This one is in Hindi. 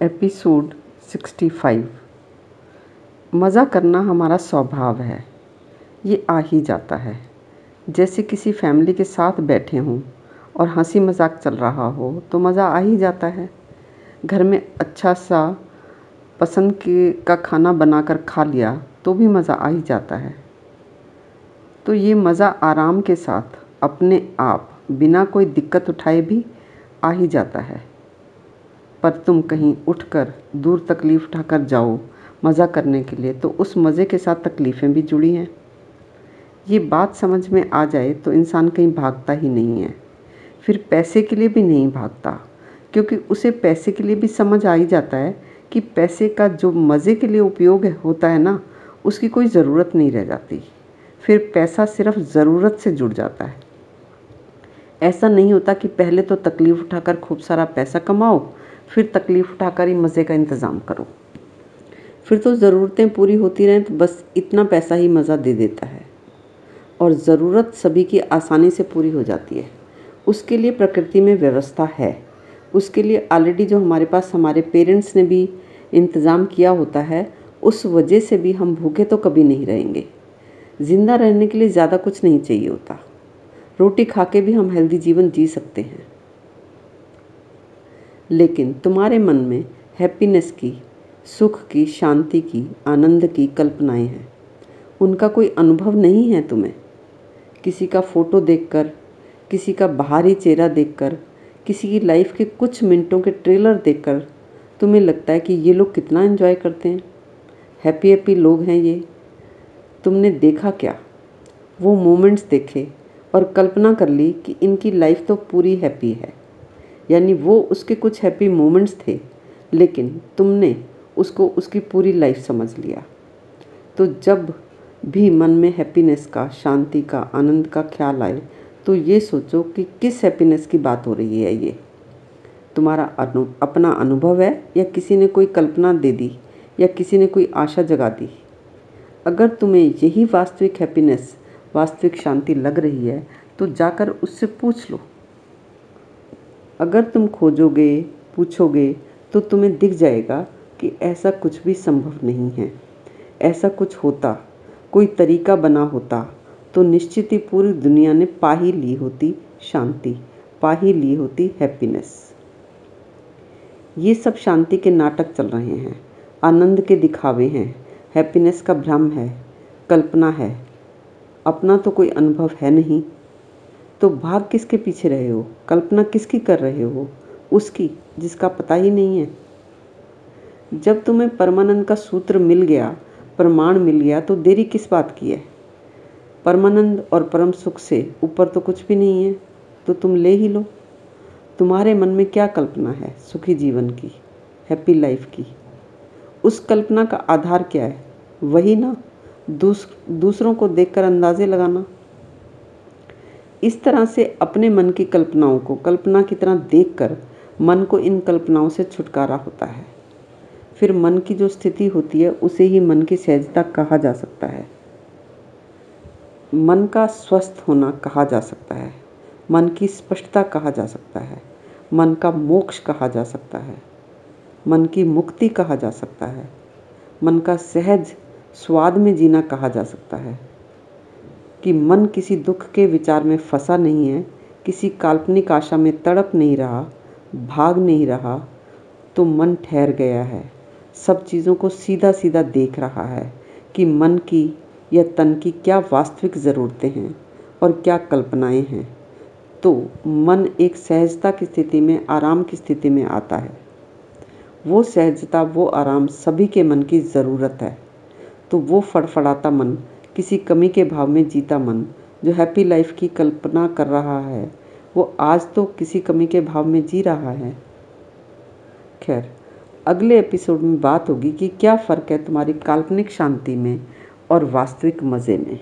एपिसोड 65 मज़ा करना हमारा स्वभाव है। ये आ ही जाता है। जैसे किसी फैमिली के साथ बैठे हों और हँसी मज़ाक चल रहा हो तो मज़ा आ ही जाता है। घर में अच्छा सा पसंद के का खाना बनाकर खा लिया तो भी मज़ा आ ही जाता है। तो ये मज़ा आराम के साथ अपने आप बिना कोई दिक्कत उठाए भी आ ही जाता है। पर तुम कहीं उठकर दूर तकलीफ़ उठाकर जाओ मज़ा करने के लिए तो उस मज़े के साथ तकलीफ़ें भी जुड़ी हैं। ये बात समझ में आ जाए तो इंसान कहीं भागता ही नहीं है। फिर पैसे के लिए भी नहीं भागता, क्योंकि उसे पैसे के लिए भी समझ आ ही जाता है कि पैसे का जो मज़े के लिए उपयोग होता है ना, उसकी कोई ज़रूरत नहीं रह जाती। फिर पैसा सिर्फ़ ज़रूरत से जुड़ जाता है। ऐसा नहीं होता कि पहले तो तकलीफ़ उठाकर खूब सारा पैसा कमाओ फिर तकलीफ़ उठाकर ही मज़े का इंतज़ाम करो। फिर तो ज़रूरतें पूरी होती रहें तो बस इतना पैसा ही मज़ा दे देता है। और ज़रूरत सभी की आसानी से पूरी हो जाती है। उसके लिए प्रकृति में व्यवस्था है। उसके लिए ऑलरेडी जो हमारे पास हमारे पेरेंट्स ने भी इंतज़ाम किया होता है, उस वजह से भी हम भूखे तो कभी नहीं रहेंगे। ज़िंदा रहने के लिए ज़्यादा कुछ नहीं चाहिए होता। रोटी खा के भी हम हेल्दी जीवन जी सकते हैं। लेकिन तुम्हारे मन में हैप्पीनेस की, सुख की, शांति की, आनंद की कल्पनाएँ हैं। उनका कोई अनुभव नहीं है तुम्हें? किसी का फ़ोटो देखकर, किसी का बाहरी चेहरा देखकर, किसी की लाइफ के कुछ मिनटों के ट्रेलर देखकर तुम्हें लगता है कि ये लोग कितना एंजॉय करते हैं? हैप्पी हैप्पी लोग हैं ये। तुमने देखा क्या? वो मोमेंट्स देखे और कल्पना कर ली कि इनकी लाइफ तो पूरी हैप्पी है। यानी वो उसके कुछ हैप्पी मोमेंट्स थे, लेकिन तुमने उसको, उसकी पूरी लाइफ समझ लिया। तो जब भी मन में हैप्पीनेस का, शांति का, आनंद का ख्याल आए तो ये सोचो कि किस हैप्पीनेस की बात हो रही है ये? तुम्हारा अनु, अपना अनुभव है या किसी ने कोई कल्पना दे दी या किसी ने कोई आशा जगा दी? अगर तुम्हें यही वास्तविक हैप्पीनेस वास्तविक शांति लग रही है तो जाकर उससे पूछ लो। अगर तुम खोजोगे, पूछोगे तो तुम्हें दिख जाएगा कि ऐसा कुछ भी संभव नहीं है। ऐसा कुछ होता, कोई तरीका बना होता तो निश्चित ही पूरी दुनिया ने पा ही ली होती शांति पा ही ली होती हैप्पीनेस ये सब शांति के नाटक चल रहे हैं, आनंद के दिखावे हैं हैप्पीनेस का भ्रम है, कल्पना है। अपना तो कोई अनुभव है नहीं। तो भाग किसके पीछे रहे हो? कल्पना किसकी कर रहे हो? उसकी जिसका पता ही नहीं है। जब तुम्हें परमानंद का सूत्र मिल गया प्रमाण मिल गया तो देरी किस बात की है? परमानंद और परम सुख से ऊपर तो कुछ भी नहीं है तो तुम ले ही लो। तुम्हारे मन में क्या कल्पना है सुखी जीवन की हैप्पी लाइफ की? उस कल्पना का आधार क्या है? वही ना दूस, दूसरों को देखकर अंदाजे लगाना। इस तरह से अपने मन की कल्पनाओं को, कल्पना की तरह देखकर मन को इन कल्पनाओं से छुटकारा होता है। फिर मन की जो स्थिति होती है, उसे ही मन की सहजता कहा जा सकता है। मन का स्वस्थ होना कहा जा सकता है। मन की स्पष्टता कहा जा सकता है। मन का मोक्ष कहा जा सकता है। मन की मुक्ति कहा जा सकता है। मन का सहज, स्वाद में जीना कहा जा सकता है। कि मन किसी दुख के विचार में फंसा नहीं है, किसी काल्पनिक आशा में तड़प नहीं रहा, भाग नहीं रहा तो मन ठहर गया है। सब चीज़ों को सीधा सीधा देख रहा है कि मन की या तन की क्या वास्तविक ज़रूरतें हैं और क्या कल्पनाएँ हैं। तो मन एक सहजता की स्थिति में, आराम की स्थिति में आता है। वो सहजता, वो आराम सभी के मन की ज़रूरत है। तो वो फड़फड़ाता मन किसी कमी के भाव में जीता मन, जो हैप्पी लाइफ की कल्पना कर रहा है, वो आज तो किसी कमी के भाव में जी रहा है। खैर, अगले एपिसोड में बात होगी कि क्या फ़र्क है तुम्हारी काल्पनिक शांति में और वास्तविक मज़े में।